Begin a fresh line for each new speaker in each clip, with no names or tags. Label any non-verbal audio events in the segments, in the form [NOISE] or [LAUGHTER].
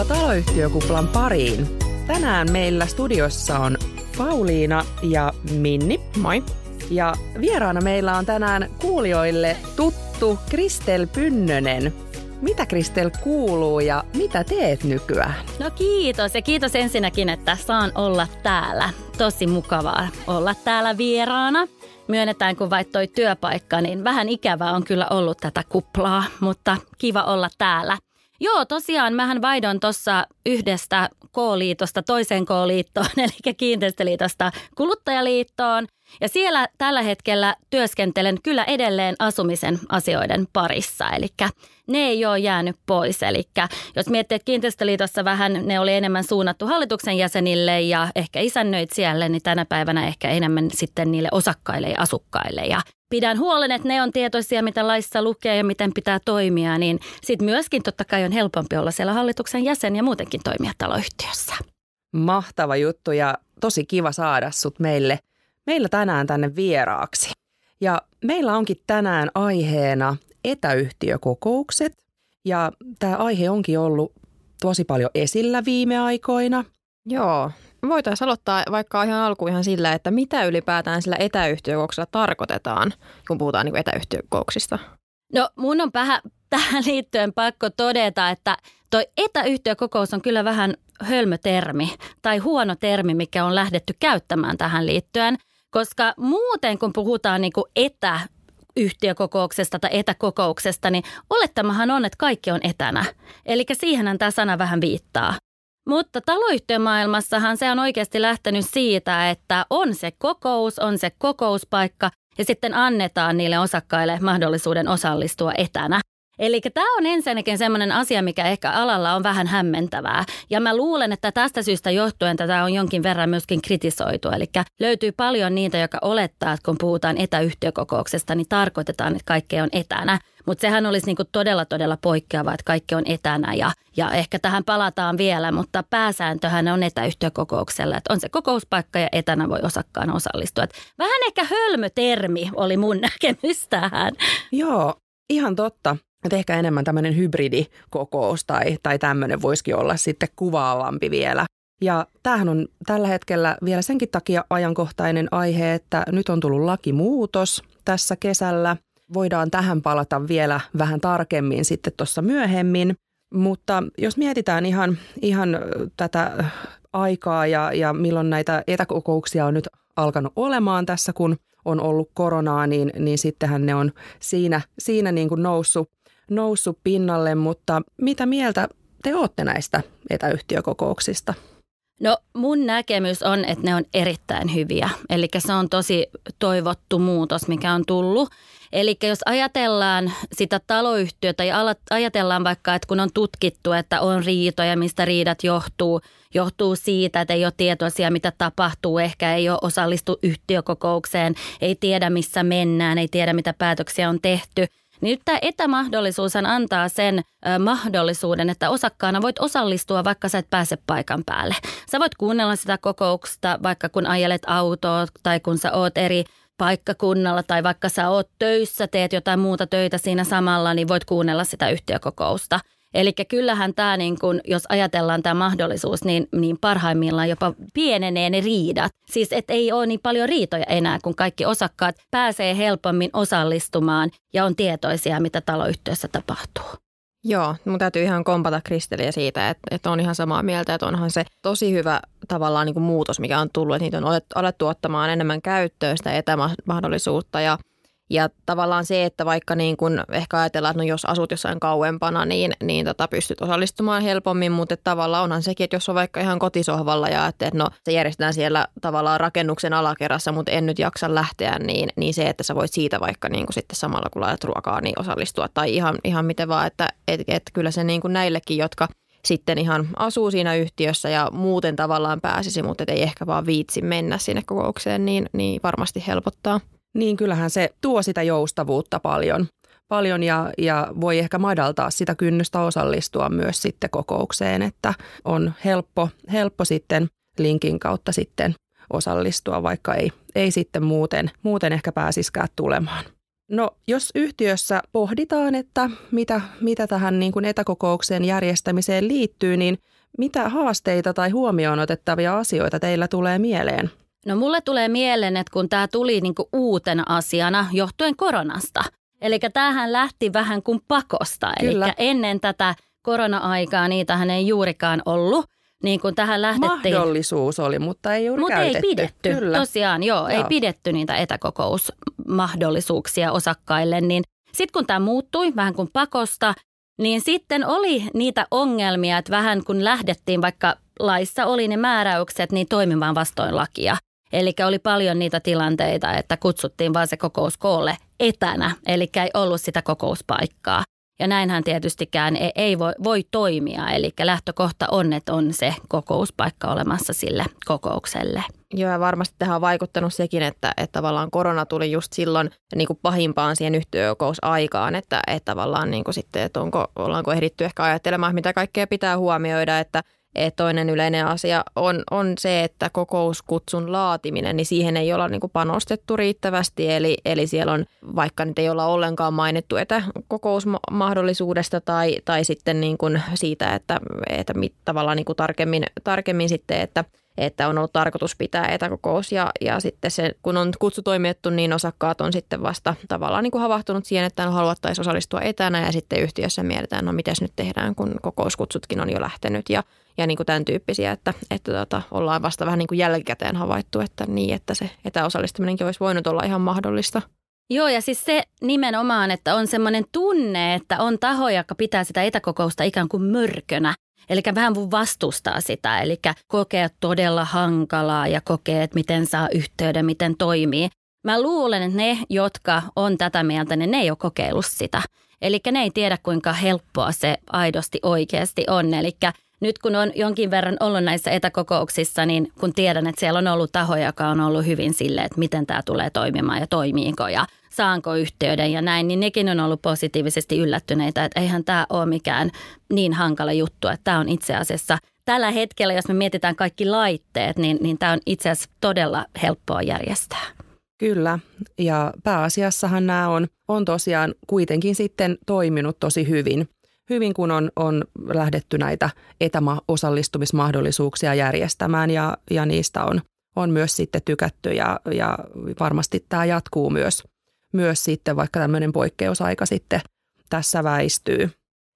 Tervetuloa taloyhtiökuplan pariin. Tänään meillä studiossa on Pauliina ja Minni.
Moi.
Ja vieraana meillä on tänään kuulijoille tuttu Kristel Pynnönen. Mitä Kristel kuuluu ja mitä teet nykyään?
No kiitos ja kiitos ensinnäkin, että saan olla täällä. Tosi mukavaa olla täällä vieraana. Myönnetään, kun vaihtoi työpaikka, niin vähän ikävää on kyllä ollut tätä kuplaa, mutta kiva olla täällä. Joo, tosiaan mähän vaidon tuossa yhdestä K-liitosta toiseen K-liittoon, [LAUGHS] eli kiinteistöliitosta kuluttajaliittoon. Ja siellä tällä hetkellä työskentelen kyllä edelleen asumisen asioiden parissa, eli ne ei ole jäänyt pois. Eli jos miettii, että kiinteistöliitossa vähän ne oli enemmän suunnattu hallituksen jäsenille ja ehkä isännöit siellä, niin tänä päivänä ehkä enemmän sitten niille osakkaille ja asukkaille. Ja pidän huolen, että ne on tietoisia, mitä laissa lukee ja miten pitää toimia, niin sitten myöskin totta kai on helpompi olla siellä hallituksen jäsen ja muutenkin toimia taloyhtiössä.
Mahtava juttu ja tosi kiva saada sut meille, meillä tänään tänne vieraaksi. Ja meillä onkin tänään aiheena etäyhtiökokoukset ja tämä aihe onkin ollut tosi paljon esillä viime aikoina.
Joo, voitaisiin aloittaa vaikka ihan alkuun ihan sillä, että mitä ylipäätään sillä etäyhtiökokouksella tarkoitetaan, kun puhutaan niin etäyhtiökokouksista?
No mun on vähän tähän liittyen pakko todeta, että toi etäyhtiökokous on kyllä vähän hölmötermi tai huono termi, mikä on lähdetty käyttämään tähän liittyen, koska muuten kun puhutaan niin etä yhtiökokouksesta tai etäkokouksesta, niin olettamahan on, että kaikki on etänä. Eli siihenhän tämä sana vähän viittaa. Mutta taloyhtiömaailmassahan se on oikeasti lähtenyt siitä, että on se kokous, on se kokouspaikka ja sitten annetaan niille osakkaille mahdollisuuden osallistua etänä. Eli tämä on ensinnäkin sellainen asia, mikä ehkä alalla on vähän hämmentävää. Ja mä luulen, että tästä syystä johtuen tätä on jonkin verran myöskin kritisoitu. Eli löytyy paljon niitä, jotka olettaa, että kun puhutaan etäyhtiökokouksesta, niin tarkoitetaan, että kaikki on etänä. Mutta sehän olisi niinku todella, todella poikkeava, että kaikki on etänä ja, ja ehkä tähän palataan vielä, mutta pääsääntöhän on etäyhtiökokouksella, että on se kokouspaikka ja etänä voi osakkaan osallistua. Et vähän ehkä hölmötermi oli mun [LAUGHS] näkemys tähän.
Joo, ihan totta. Että ehkä enemmän tämmöinen hybridikokous tai, tai tämmöinen voisikin olla sitten kuvaavampi vielä. Ja tämähän on tällä hetkellä vielä senkin takia ajankohtainen aihe, että nyt on tullut lakimuutos tässä kesällä. Voidaan tähän palata vielä vähän tarkemmin sitten tuossa myöhemmin. Mutta jos mietitään ihan, ihan tätä aikaa ja, ja milloin näitä etäkokouksia on nyt alkanut olemaan tässä, kun on ollut koronaa, niin, niin sittenhän ne on siinä, siinä niin kuin noussut noussut pinnalle, mutta mitä mieltä te olette näistä etäyhtiökokouksista?
No mun näkemys on, että ne on erittäin hyviä. Eli se on tosi toivottu muutos, mikä on tullut. Eli jos ajatellaan sitä taloyhtiötä ja ajatellaan vaikka, että kun on tutkittu, että on riitoja, mistä riidat johtuu, johtuu siitä, että ei ole tietoisia, mitä tapahtuu, ehkä ei ole osallistu yhtiökokoukseen, ei tiedä missä mennään, ei tiedä mitä päätöksiä on tehty – niin nyt tämä etämahdollisuus antaa sen ö, mahdollisuuden, että osakkaana voit osallistua, vaikka sä et pääse paikan päälle. Sä voit kuunnella sitä kokousta, vaikka kun ajelet autoa tai kun sä oot eri paikkakunnalla tai vaikka sä oot töissä, teet jotain muuta töitä siinä samalla, niin voit kuunnella sitä yhtiökokousta. Eli kyllähän tämä, niin kun, jos ajatellaan tämä mahdollisuus, niin, niin parhaimmillaan jopa pienenee ne riidat. Siis et ei ole niin paljon riitoja enää, kun kaikki osakkaat pääsee helpommin osallistumaan ja on tietoisia, mitä taloyhtiössä tapahtuu.
Joo, mun täytyy ihan kompata Kristeliä siitä, että, että on ihan samaa mieltä, että onhan se tosi hyvä tavallaan niin kuin muutos, mikä on tullut, että niitä on alettu ottamaan enemmän käyttöön sitä etämahdollisuutta ja ja tavallaan se, että vaikka niin kun ehkä ajatellaan, että no jos asut jossain kauempana, niin, niin tota pystyt osallistumaan helpommin, mutta tavallaan onhan sekin, että jos on vaikka ihan kotisohvalla ja että, että no se järjestetään siellä tavallaan rakennuksen alakerrassa, mutta en nyt jaksa lähteä, niin, niin se, että sä voit siitä vaikka niin kuin sitten samalla kun laitat ruokaa, niin osallistua tai ihan, ihan miten vaan, että et, et kyllä se niin kuin näillekin, jotka sitten ihan asuu siinä yhtiössä ja muuten tavallaan pääsisi, mutta ei ehkä vaan viitsi mennä sinne kokoukseen, niin, niin varmasti helpottaa.
Niin kyllähän se tuo sitä joustavuutta paljon, paljon ja, ja voi ehkä madaltaa sitä kynnystä osallistua myös sitten kokoukseen, että on helppo, helppo sitten linkin kautta sitten osallistua, vaikka ei, ei sitten muuten, muuten ehkä pääsiskään tulemaan. No jos yhtiössä pohditaan, että mitä, mitä tähän niin kuin etäkokouksen järjestämiseen liittyy, niin mitä haasteita tai huomioon otettavia asioita teillä tulee mieleen?
No mulle tulee mieleen, että kun tämä tuli niinku uutena asiana johtuen koronasta. Eli tämähän lähti vähän kuin pakosta. Eli ennen tätä korona-aikaa niitähän ei juurikaan ollut. Niin kuin tähän lähdettiin.
Mahdollisuus oli, mutta ei juuri
Mutta
ei
pidetty. Kyllä. Tosiaan, joo, joo, ei pidetty niitä etäkokousmahdollisuuksia osakkaille. Niin sitten kun tämä muuttui vähän kuin pakosta, niin sitten oli niitä ongelmia, että vähän kun lähdettiin, vaikka laissa oli ne määräykset, niin toimimaan vastoin lakia. Eli oli paljon niitä tilanteita, että kutsuttiin vaan se kokous koolle etänä, eli ei ollut sitä kokouspaikkaa. Ja näinhän tietystikään ei, ei voi, voi toimia, eli lähtökohta on, että on se kokouspaikka olemassa sille kokoukselle.
Joo, ja varmasti tähän on vaikuttanut sekin, että, että tavallaan korona tuli just silloin niin kuin pahimpaan siihen yhtiökokousaikaan, että, että tavallaan niin kuin sitten, että onko, ollaanko ehditty ehkä ajattelemaan, mitä kaikkea pitää huomioida, että – et toinen yleinen asia on, on se, että kokouskutsun laatiminen, niin siihen ei olla niin panostettu riittävästi. Eli, eli siellä on, vaikka nyt ei olla ollenkaan mainittu etäkokousmahdollisuudesta tai, tai sitten niin kuin siitä, että, että tavallaan niin kuin tarkemmin, tarkemmin sitten, että – että on ollut tarkoitus pitää etäkokous ja, ja sitten se, kun on kutsu toimittu, niin osakkaat on sitten vasta tavallaan niin kuin havahtunut siihen, että haluattaisiin osallistua etänä ja sitten yhtiössä mietitään, no miten nyt tehdään, kun kokouskutsutkin on jo lähtenyt ja, ja niin kuin tämän tyyppisiä, että, että tota, ollaan vasta vähän niin kuin jälkikäteen havaittu, että niin, että se etäosallistuminenkin olisi voinut olla ihan mahdollista.
Joo, ja siis se nimenomaan, että on semmoinen tunne, että on tahoja, jotka pitää sitä etäkokousta ikään kuin mörkönä. Eli vähän vastustaa sitä, eli kokee todella hankalaa ja kokee, että miten saa yhteyden, miten toimii. Mä luulen, että ne, jotka on tätä mieltä, niin ne ei ole kokeillut sitä. Eli ne ei tiedä, kuinka helppoa se aidosti oikeasti on. Eli nyt kun on jonkin verran ollut näissä etäkokouksissa, niin kun tiedän, että siellä on ollut tahoja, joka on ollut hyvin sille, että miten tämä tulee toimimaan ja toimiiko ja saanko yhteyden ja näin, niin nekin on ollut positiivisesti yllättyneitä, että eihän tämä ole mikään niin hankala juttu, että tämä on itse asiassa tällä hetkellä, jos me mietitään kaikki laitteet, niin, niin tämä on itse asiassa todella helppoa järjestää.
Kyllä, ja pääasiassahan nämä on, on tosiaan kuitenkin sitten toiminut tosi hyvin hyvin, kun on, on lähdetty näitä etäosallistumismahdollisuuksia järjestämään ja, ja niistä on, on myös sitten tykätty ja, ja varmasti tämä jatkuu myös, myös sitten, vaikka tämmöinen poikkeusaika sitten tässä väistyy.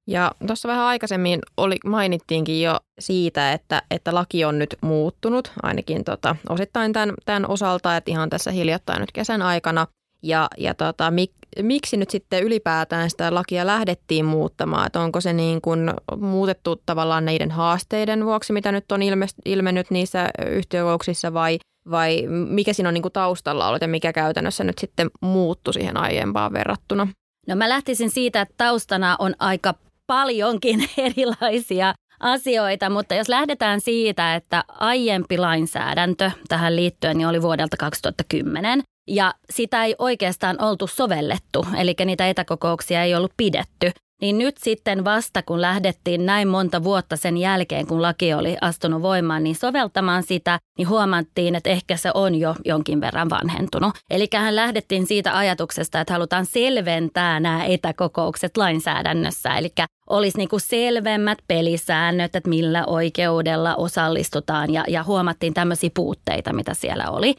Ja tuossa vähän aikaisemmin oli, mainittiinkin jo siitä, että, että laki on nyt muuttunut, ainakin tota, osittain tämän, tämän osalta, että ihan tässä hiljattain nyt kesän aikana – ja, ja tota, mik, miksi nyt sitten ylipäätään sitä lakia lähdettiin muuttamaan? Että onko se niin kuin muutettu tavallaan näiden haasteiden vuoksi, mitä nyt on ilme, ilmennyt niissä yhtiökouksissa vai, vai mikä siinä on niin kuin taustalla ollut ja mikä käytännössä nyt sitten muuttu siihen aiempaan verrattuna?
No mä lähtisin siitä, että taustana on aika paljonkin [LAUGHS] erilaisia asioita, mutta jos lähdetään siitä, että aiempi lainsäädäntö tähän liittyen niin oli vuodelta 2010, ja sitä ei oikeastaan oltu sovellettu, eli niitä etäkokouksia ei ollut pidetty. Niin nyt sitten vasta kun lähdettiin näin monta vuotta sen jälkeen, kun laki oli astunut voimaan, niin soveltamaan sitä, niin huomattiin, että ehkä se on jo jonkin verran vanhentunut. Eli hän lähdettiin siitä ajatuksesta, että halutaan selventää nämä etäkokoukset lainsäädännössä. Eli olisi niin selvemmät pelisäännöt, että millä oikeudella osallistutaan ja, ja huomattiin tämmöisiä puutteita, mitä siellä oli.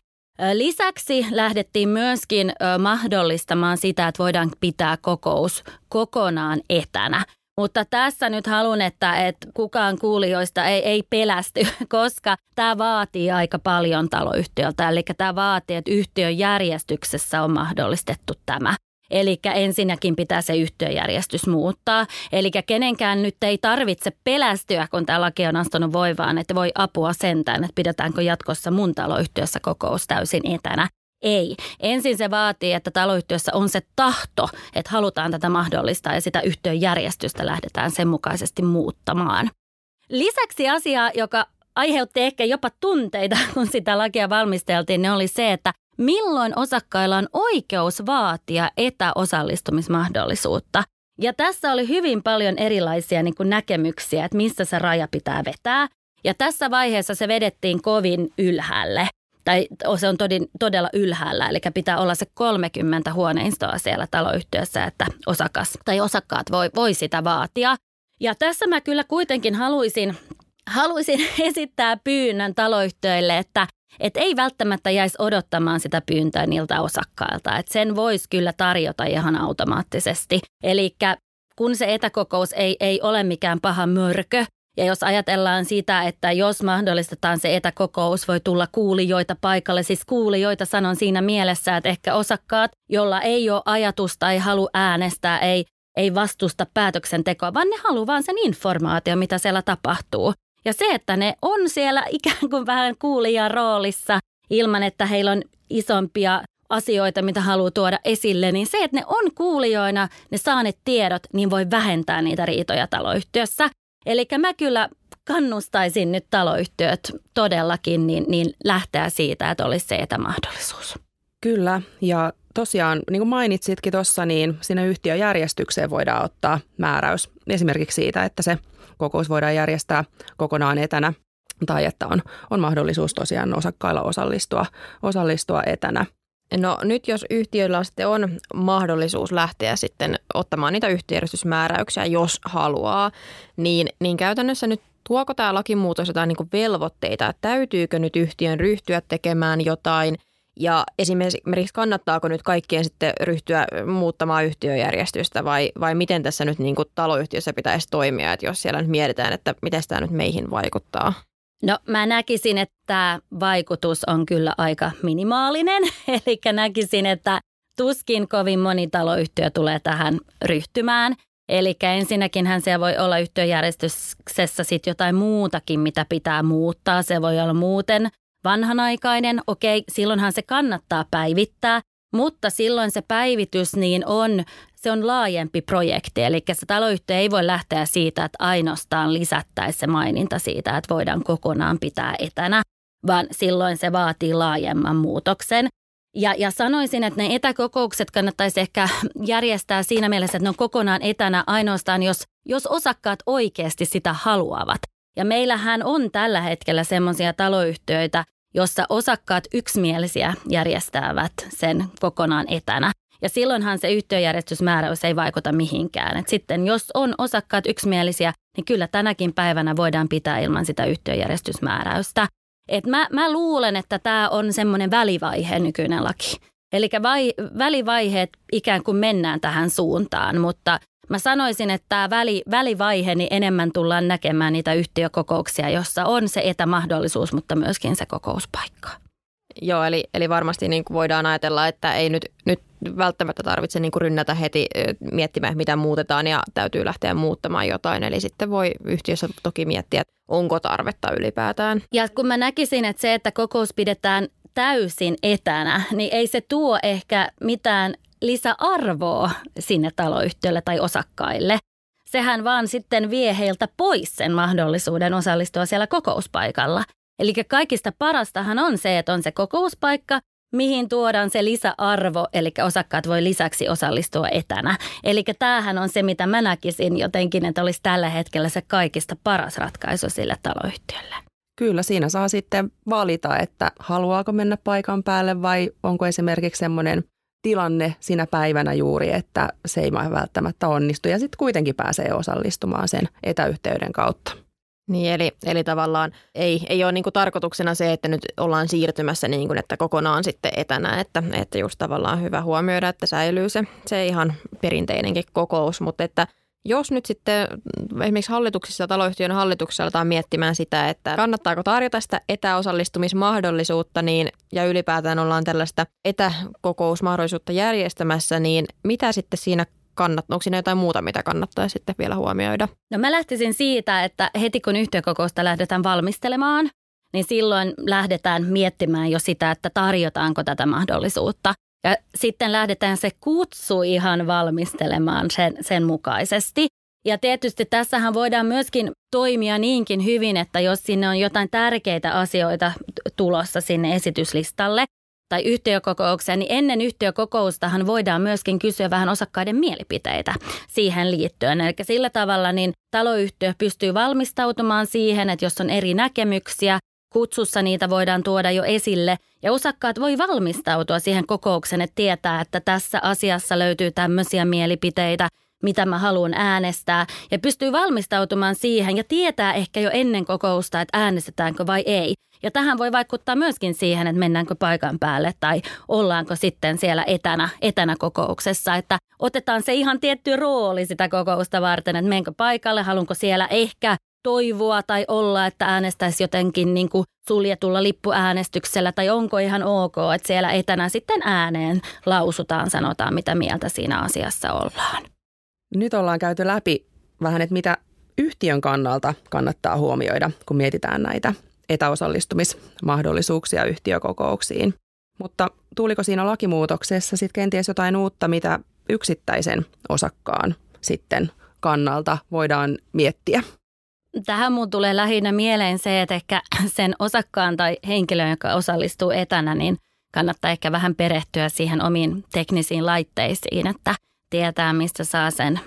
Lisäksi lähdettiin myöskin mahdollistamaan sitä, että voidaan pitää kokous kokonaan etänä. Mutta tässä nyt haluan, että, että kukaan kuulijoista ei, ei pelästy, [LAUGHS] koska tämä vaatii aika paljon taloyhtiöltä. Eli tämä vaatii, että yhtiön järjestyksessä on mahdollistettu tämä. Eli ensinnäkin pitää se yhtiöjärjestys muuttaa. Eli kenenkään nyt ei tarvitse pelästyä, kun tämä laki on astunut voivaan, että voi apua sentään, että pidetäänkö jatkossa mun taloyhtiössä kokous täysin etänä. Ei. Ensin se vaatii, että taloyhtiössä on se tahto, että halutaan tätä mahdollistaa ja sitä yhtiön järjestystä lähdetään sen mukaisesti muuttamaan. Lisäksi asia, joka aiheutti ehkä jopa tunteita, [LAUGHS] kun sitä lakia valmisteltiin, ne oli se, että milloin osakkailla on oikeus vaatia etäosallistumismahdollisuutta. Ja tässä oli hyvin paljon erilaisia niin kuin näkemyksiä, että missä se raja pitää vetää. Ja tässä vaiheessa se vedettiin kovin ylhäälle. tai se on todella ylhäällä, eli pitää olla se 30 huoneistoa siellä taloyhtiössä, että osakas tai osakkaat voi, voi sitä vaatia. Ja tässä mä kyllä kuitenkin haluaisin, haluaisin [LAUGHS] esittää pyynnön taloyhtiöille, että et ei välttämättä jäisi odottamaan sitä pyyntöä niiltä osakkailta. Et sen voisi kyllä tarjota ihan automaattisesti. Eli kun se etäkokous ei, ei ole mikään paha mörkö, ja jos ajatellaan sitä, että jos mahdollistetaan se etäkokous, voi tulla kuulijoita paikalle. Siis kuulijoita sanon siinä mielessä, että ehkä osakkaat, jolla ei ole ajatusta, ei halua äänestää, ei, ei vastusta päätöksentekoa, vaan ne haluaa vaan sen informaatio, mitä siellä tapahtuu. Ja se, että ne on siellä [LAUGHS] ikään kuin vähän kuulijan roolissa ilman, että heillä on isompia asioita, mitä haluaa tuoda esille, niin se, että ne on kuulijoina, ne saa ne tiedot, niin voi vähentää niitä riitoja taloyhtiössä. Eli mä kyllä kannustaisin nyt taloyhtiöt todellakin niin, niin lähteä siitä, että olisi se etämahdollisuus.
Kyllä, ja tosiaan, niin kuin mainitsitkin tuossa, niin sinne yhtiöjärjestykseen voidaan ottaa määräys esimerkiksi siitä, että se kokous voidaan järjestää kokonaan etänä tai että on, on mahdollisuus tosiaan osakkailla osallistua, osallistua etänä.
No nyt jos yhtiöillä sitten on mahdollisuus lähteä sitten ottamaan niitä yhtiöjärjestysmääräyksiä, jos haluaa, niin, niin käytännössä nyt tuoko tämä lakimuutos jotain niin velvoitteita, että täytyykö nyt yhtiön ryhtyä tekemään jotain ja esimerkiksi kannattaako nyt kaikkien sitten ryhtyä muuttamaan yhtiöjärjestystä vai, vai miten tässä nyt niin kuin taloyhtiössä pitäisi toimia, että jos siellä nyt mietitään, että miten tämä nyt meihin vaikuttaa?
No mä näkisin, että vaikutus on kyllä aika minimaalinen, [LAUGHS] eli näkisin, että tuskin kovin moni taloyhtiö tulee tähän ryhtymään. Eli ensinnäkin hän siellä voi olla yhtiöjärjestyksessä sitten jotain muutakin, mitä pitää muuttaa. Se voi olla muuten vanhanaikainen, okei, silloinhan se kannattaa päivittää, mutta silloin se päivitys niin on, se on laajempi projekti. Eli se taloyhtiö ei voi lähteä siitä, että ainoastaan lisättäisiin se maininta siitä, että voidaan kokonaan pitää etänä, vaan silloin se vaatii laajemman muutoksen. Ja, ja sanoisin, että ne etäkokoukset kannattaisi ehkä järjestää siinä mielessä, että ne on kokonaan etänä ainoastaan, jos, jos osakkaat oikeasti sitä haluavat. Ja meillähän on tällä hetkellä semmoisia taloyhtiöitä, jossa osakkaat yksimielisiä järjestävät sen kokonaan etänä. Ja silloinhan se yhtiöjärjestysmääräys ei vaikuta mihinkään. Et sitten jos on osakkaat yksimielisiä, niin kyllä tänäkin päivänä voidaan pitää ilman sitä yhtiöjärjestysmääräystä. Et mä, mä luulen, että tämä on semmoinen välivaihe nykyinen laki. Eli vai, välivaiheet ikään kuin mennään tähän suuntaan, mutta Mä sanoisin, että tämä väli, välivaihe, niin enemmän tullaan näkemään niitä yhtiökokouksia, jossa on se etämahdollisuus, mutta myöskin se kokouspaikka.
Joo, eli, eli varmasti niin kuin voidaan ajatella, että ei nyt, nyt välttämättä tarvitse niin kuin rynnätä heti miettimään, mitä muutetaan ja täytyy lähteä muuttamaan jotain. Eli sitten voi yhtiössä toki miettiä, että onko tarvetta ylipäätään.
Ja kun mä näkisin, että se, että kokous pidetään täysin etänä, niin ei se tuo ehkä mitään lisäarvoa sinne taloyhtiölle tai osakkaille. Sehän vaan sitten vie heiltä pois sen mahdollisuuden osallistua siellä kokouspaikalla. Eli kaikista parastahan on se, että on se kokouspaikka, mihin tuodaan se lisäarvo, eli osakkaat voi lisäksi osallistua etänä. Eli tämähän on se, mitä mä näkisin jotenkin, että olisi tällä hetkellä se kaikista paras ratkaisu sille taloyhtiölle.
Kyllä, siinä saa sitten valita, että haluaako mennä paikan päälle vai onko esimerkiksi semmoinen tilanne sinä päivänä juuri, että se ei välttämättä onnistu ja sitten kuitenkin pääsee osallistumaan sen etäyhteyden kautta.
Niin, eli, eli tavallaan ei, ei ole niin tarkoituksena se, että nyt ollaan siirtymässä niin kuin, että kokonaan sitten etänä, että, että just tavallaan hyvä huomioida, että säilyy se, se ihan perinteinenkin kokous, mutta että – jos nyt sitten esimerkiksi hallituksissa taloyhtiön hallituksessa aletaan miettimään sitä, että kannattaako tarjota sitä etäosallistumismahdollisuutta niin, ja ylipäätään ollaan tällaista etäkokousmahdollisuutta järjestämässä, niin mitä sitten siinä kannattaa, onko siinä jotain muuta, mitä kannattaa sitten vielä huomioida?
No mä lähtisin siitä, että heti kun yhtiökokousta lähdetään valmistelemaan, niin silloin lähdetään miettimään jo sitä, että tarjotaanko tätä mahdollisuutta. Ja sitten lähdetään se kutsu ihan valmistelemaan sen, sen mukaisesti. Ja tietysti tässähän voidaan myöskin toimia niinkin hyvin, että jos sinne on jotain tärkeitä asioita tulossa sinne esityslistalle tai yhtiökokoukseen, niin ennen yhtiökokoustahan voidaan myöskin kysyä vähän osakkaiden mielipiteitä siihen liittyen. Eli sillä tavalla niin taloyhtiö pystyy valmistautumaan siihen, että jos on eri näkemyksiä, kutsussa niitä voidaan tuoda jo esille ja osakkaat voi valmistautua siihen kokoukseen, että tietää, että tässä asiassa löytyy tämmöisiä mielipiteitä, mitä mä haluan äänestää ja pystyy valmistautumaan siihen ja tietää ehkä jo ennen kokousta, että äänestetäänkö vai ei. Ja tähän voi vaikuttaa myöskin siihen, että mennäänkö paikan päälle tai ollaanko sitten siellä etänä, etänä kokouksessa. Että otetaan se ihan tietty rooli sitä kokousta varten, että menkö paikalle, haluanko siellä ehkä toivoa tai olla, että äänestäisi jotenkin niin kuin suljetulla lippuäänestyksellä tai onko ihan ok, että siellä etänä sitten ääneen lausutaan, sanotaan mitä mieltä siinä asiassa ollaan.
Nyt ollaan käyty läpi vähän, että mitä yhtiön kannalta kannattaa huomioida, kun mietitään näitä etäosallistumismahdollisuuksia yhtiökokouksiin. Mutta tuliko siinä lakimuutoksessa sitten kenties jotain uutta, mitä yksittäisen osakkaan sitten kannalta voidaan miettiä?
Tähän mun tulee lähinnä mieleen se, että ehkä sen osakkaan tai henkilön, joka osallistuu etänä, niin kannattaa ehkä vähän perehtyä siihen omiin teknisiin laitteisiin, että tietää, mistä saa sen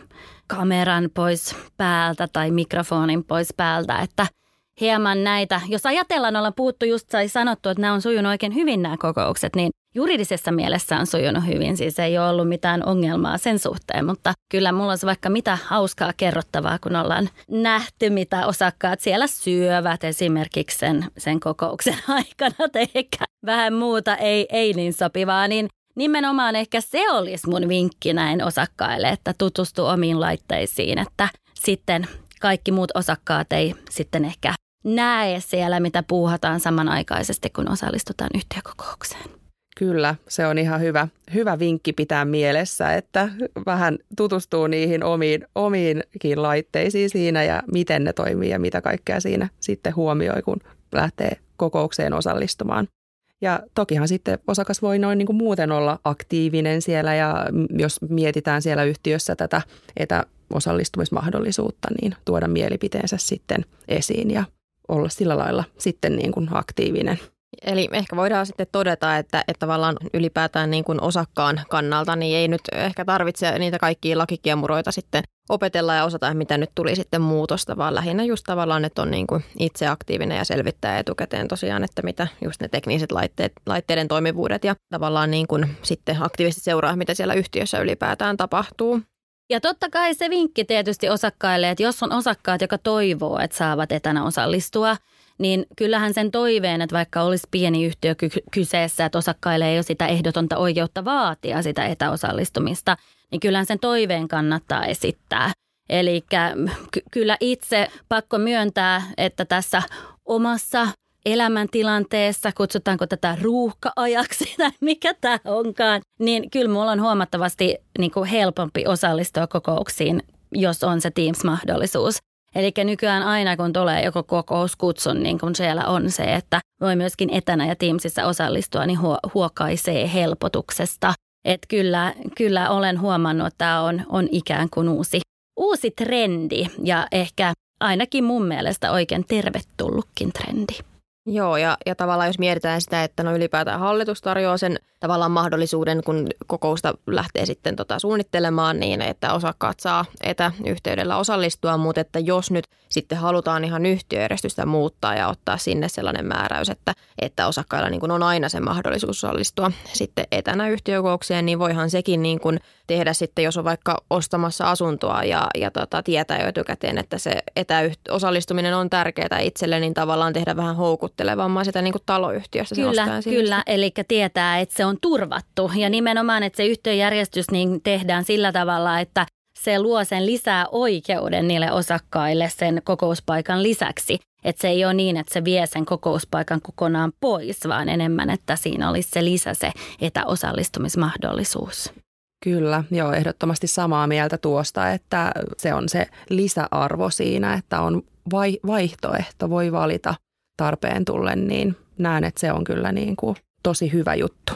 kameran pois päältä tai mikrofonin pois päältä, että – hieman näitä, jos ajatellaan, ollaan puhuttu just tai sanottu, että nämä on sujunut oikein hyvin nämä kokoukset, niin juridisessa mielessä on sujunut hyvin, siis ei ole ollut mitään ongelmaa sen suhteen, mutta kyllä mulla olisi vaikka mitä hauskaa kerrottavaa, kun ollaan nähty, mitä osakkaat siellä syövät esimerkiksi sen, sen kokouksen [LAUGHS] aikana, tai ehkä vähän muuta ei, ei niin sopivaa, niin nimenomaan ehkä se olisi mun vinkki näin osakkaille, että tutustu omiin laitteisiin, että sitten kaikki muut osakkaat ei sitten ehkä näe siellä, mitä puuhataan samanaikaisesti, kun osallistutaan yhtiökokoukseen.
Kyllä, se on ihan hyvä, hyvä vinkki pitää mielessä, että vähän tutustuu niihin omiin, omiinkin laitteisiin siinä ja miten ne toimii ja mitä kaikkea siinä sitten huomioi, kun lähtee kokoukseen osallistumaan. Ja tokihan sitten osakas voi noin niin kuin muuten olla aktiivinen siellä ja jos mietitään siellä yhtiössä tätä etäosallistumismahdollisuutta, niin tuoda mielipiteensä sitten esiin ja olla sillä lailla sitten niin kuin aktiivinen.
Eli ehkä voidaan sitten todeta, että, että tavallaan ylipäätään niin kuin osakkaan kannalta niin ei nyt ehkä tarvitse niitä kaikkia lakikiemuroita sitten opetella ja osata, mitä nyt tuli sitten muutosta, vaan lähinnä just tavallaan, että on niin kuin itse aktiivinen ja selvittää etukäteen tosiaan, että mitä just ne tekniset laitteet, laitteiden toimivuudet ja tavallaan niin kuin sitten aktiivisesti seuraa, mitä siellä yhtiössä ylipäätään tapahtuu.
Ja totta kai se vinkki tietysti osakkaille, että jos on osakkaat, joka toivoo, että saavat etänä osallistua, niin kyllähän sen toiveen, että vaikka olisi pieni yhtiö kyseessä, että osakkaille ei ole sitä ehdotonta oikeutta vaatia sitä etäosallistumista, niin kyllähän sen toiveen kannattaa esittää. Eli ky- kyllä itse pakko myöntää, että tässä omassa elämäntilanteessa, kutsutaanko tätä ruuhka-ajaksi [LAUGHS] tai mikä tämä onkaan, niin kyllä mulla on huomattavasti niin kuin helpompi osallistua kokouksiin, jos on se Teams-mahdollisuus. Eli nykyään aina kun tulee joko kokouskutsun, niin kun siellä on se, että voi myöskin etänä ja Teamsissa osallistua, niin huokaisee helpotuksesta. Että kyllä, kyllä olen huomannut, että tämä on, on ikään kuin uusi, uusi trendi ja ehkä ainakin mun mielestä oikein tervetullutkin trendi.
Joo, ja, ja tavallaan jos mietitään sitä, että no ylipäätään hallitus tarjoaa sen tavallaan mahdollisuuden, kun kokousta lähtee sitten tota suunnittelemaan niin, että osakkaat saa etäyhteydellä osallistua, mutta että jos nyt sitten halutaan ihan yhtiöjärjestystä muuttaa ja ottaa sinne sellainen määräys, että, että osakkailla niin kuin on aina se mahdollisuus osallistua sitten etänä yhtiökokoukseen, niin voihan sekin niin kuin tehdä sitten, jos on vaikka ostamassa asuntoa ja, ja tota, tietää jo etukäteen, että se etäosallistuminen on tärkeää itselle, niin tavallaan tehdä vähän houkuttelevammaa sitä niin kuin taloyhtiöstä.
Kyllä, kyllä. Eli tietää, että se on turvattu ja nimenomaan, että se yhtiöjärjestys niin tehdään sillä tavalla, että se luo sen lisää oikeuden niille osakkaille sen kokouspaikan lisäksi. Että se ei ole niin, että se vie sen kokouspaikan kokonaan pois, vaan enemmän, että siinä olisi se lisä, se etäosallistumismahdollisuus.
Kyllä, joo, ehdottomasti samaa mieltä tuosta, että se on se lisäarvo siinä, että on vai, vaihtoehto, voi valita tarpeen tullen, niin näen, että se on kyllä niin kuin tosi hyvä juttu.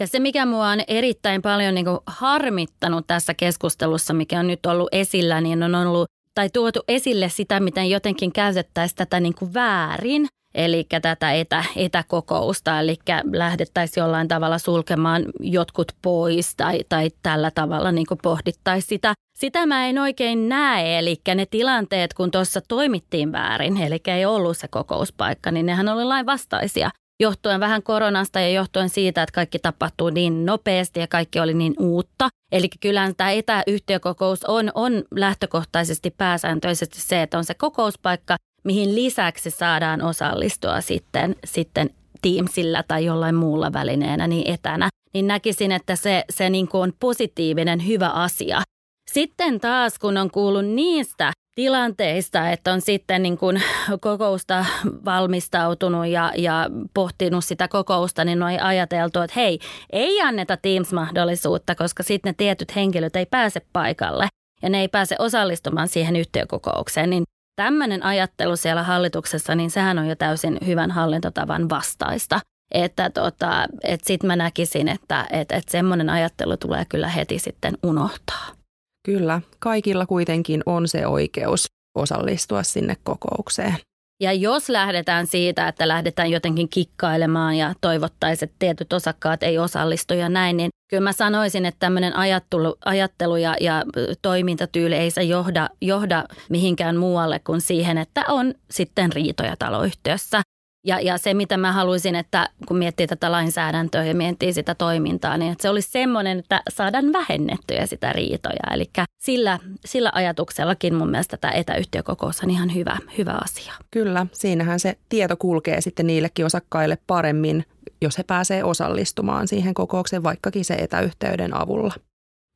Ja se, mikä mua on erittäin paljon niin harmittanut tässä keskustelussa, mikä on nyt ollut esillä, niin on ollut tai tuotu esille sitä, miten jotenkin käytettäisiin tätä niin kuin väärin. eli tätä etä, etäkokousta, eli lähdettäisiin jollain tavalla sulkemaan jotkut pois tai, tai tällä tavalla niin pohdittaisiin sitä. Sitä mä en oikein näe, eli ne tilanteet, kun tuossa toimittiin väärin, eli ei ollut se kokouspaikka, niin nehän oli lain vastaisia johtuen vähän koronasta ja johtuen siitä, että kaikki tapahtuu niin nopeasti ja kaikki oli niin uutta. Eli kyllä tämä etäyhtiökokous on, on lähtökohtaisesti pääsääntöisesti se, että on se kokouspaikka, mihin lisäksi saadaan osallistua sitten, sitten Teamsillä tai jollain muulla välineenä niin etänä, niin näkisin, että se, se niin kuin on positiivinen, hyvä asia. Sitten taas, kun on kuullut niistä tilanteista, että on sitten niin kuin kokousta valmistautunut ja, ja pohtinut sitä kokousta, niin on ajateltu, että hei, ei anneta Teams-mahdollisuutta, koska sitten ne tietyt henkilöt ei pääse paikalle ja ne ei pääse osallistumaan siihen yhtiökokoukseen, niin tämmöinen ajattelu siellä hallituksessa, niin sehän on jo täysin hyvän hallintotavan vastaista. Että tota, et sitten mä näkisin, että et, et semmoinen ajattelu tulee kyllä heti sitten unohtaa.
Kyllä, kaikilla kuitenkin on se oikeus osallistua sinne kokoukseen.
Ja jos lähdetään siitä, että lähdetään jotenkin kikkailemaan ja toivottaisiin, että tietyt osakkaat ei osallistu ja näin, niin kyllä mä sanoisin, että tämmöinen ajattelu, ajattelu ja, ja toimintatyyli ei se johda, johda mihinkään muualle kuin siihen, että on sitten riitoja taloyhtiössä. Ja, ja se, mitä mä haluaisin, että kun miettii tätä lainsäädäntöä ja miettii sitä toimintaa, niin että se olisi semmoinen, että saadaan vähennettyä sitä riitoja. Eli sillä, sillä ajatuksellakin mun mielestä tämä etäyhtiökokous on ihan hyvä, hyvä asia.
Kyllä, siinähän se tieto kulkee sitten niillekin osakkaille paremmin, jos he pääsee osallistumaan siihen kokoukseen vaikkakin se etäyhteyden avulla.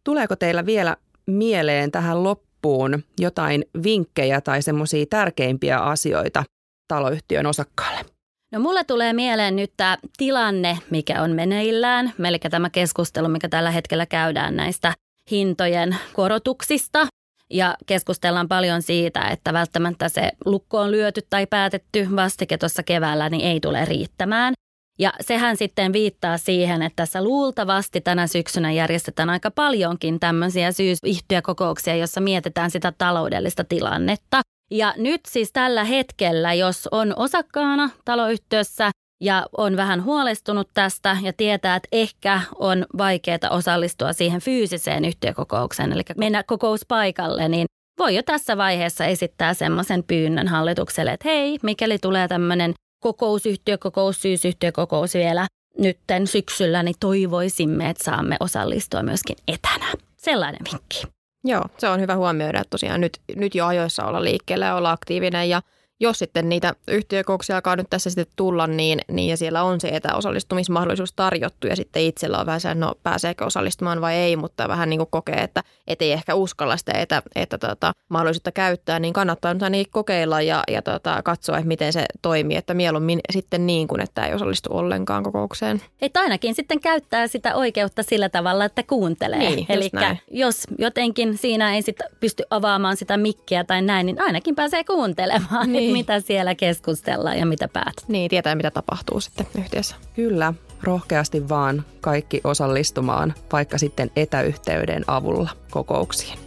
Tuleeko teillä vielä mieleen tähän loppuun jotain vinkkejä tai semmoisia tärkeimpiä asioita taloyhtiön osakkaalle?
No mulle tulee mieleen nyt tämä tilanne, mikä on meneillään, eli tämä keskustelu, mikä tällä hetkellä käydään näistä hintojen korotuksista. Ja keskustellaan paljon siitä, että välttämättä se lukko on lyöty tai päätetty vastike tuossa keväällä, niin ei tule riittämään. Ja sehän sitten viittaa siihen, että tässä luultavasti tänä syksynä järjestetään aika paljonkin tämmöisiä syysyhtiökokouksia, jossa mietitään sitä taloudellista tilannetta. Ja nyt siis tällä hetkellä, jos on osakkaana taloyhtiössä ja on vähän huolestunut tästä ja tietää, että ehkä on vaikeaa osallistua siihen fyysiseen yhtiökokoukseen, eli mennä kokouspaikalle, niin voi jo tässä vaiheessa esittää semmoisen pyynnön hallitukselle, että hei, mikäli tulee tämmöinen kokousyhtiökokous, syysyhtiökokous vielä nytten syksyllä, niin toivoisimme, että saamme osallistua myöskin etänä. Sellainen vinkki.
Joo, se on hyvä huomioida, että tosiaan nyt, nyt jo ajoissa olla liikkeellä ja olla aktiivinen ja jos sitten niitä yhtiökouksia alkaa nyt tässä sitten tulla, niin, niin ja siellä on se etäosallistumismahdollisuus tarjottu ja sitten itsellä on vähän se, no pääseekö osallistumaan vai ei, mutta vähän niin kuin kokee, että et ei ehkä uskalla sitä etä, että tota, mahdollisuutta käyttää, niin kannattaa nyt ainakin kokeilla ja, ja tota, katsoa, että miten se toimii, että mieluummin sitten niin kuin, että ei osallistu ollenkaan kokoukseen.
Että ainakin sitten käyttää sitä oikeutta sillä tavalla, että kuuntelee.
Niin,
Eli jos jotenkin siinä ei sit pysty avaamaan sitä mikkiä tai näin, niin ainakin pääsee kuuntelemaan. Niin niin. mitä siellä keskustellaan ja mitä päät.
Niin, tietää mitä tapahtuu sitten yhtiössä.
Kyllä, rohkeasti vaan kaikki osallistumaan, vaikka sitten etäyhteyden avulla kokouksiin.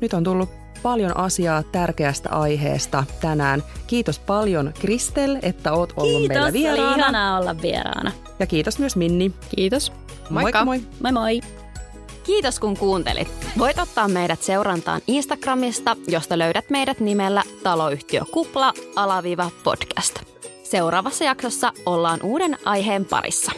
Nyt on tullut paljon asiaa tärkeästä aiheesta tänään. Kiitos paljon Kristel, että oot ollut
kiitos,
meillä vieraana.
Kiitos, ihanaa olla vieraana.
Ja kiitos myös Minni.
Kiitos.
Moikka.
Moi moi. moi.
Kiitos kun kuuntelit. Voit ottaa meidät seurantaan Instagramista, josta löydät meidät nimellä taloyhtiö Kupla alaviiva podcast. Seuraavassa jaksossa ollaan uuden aiheen parissa.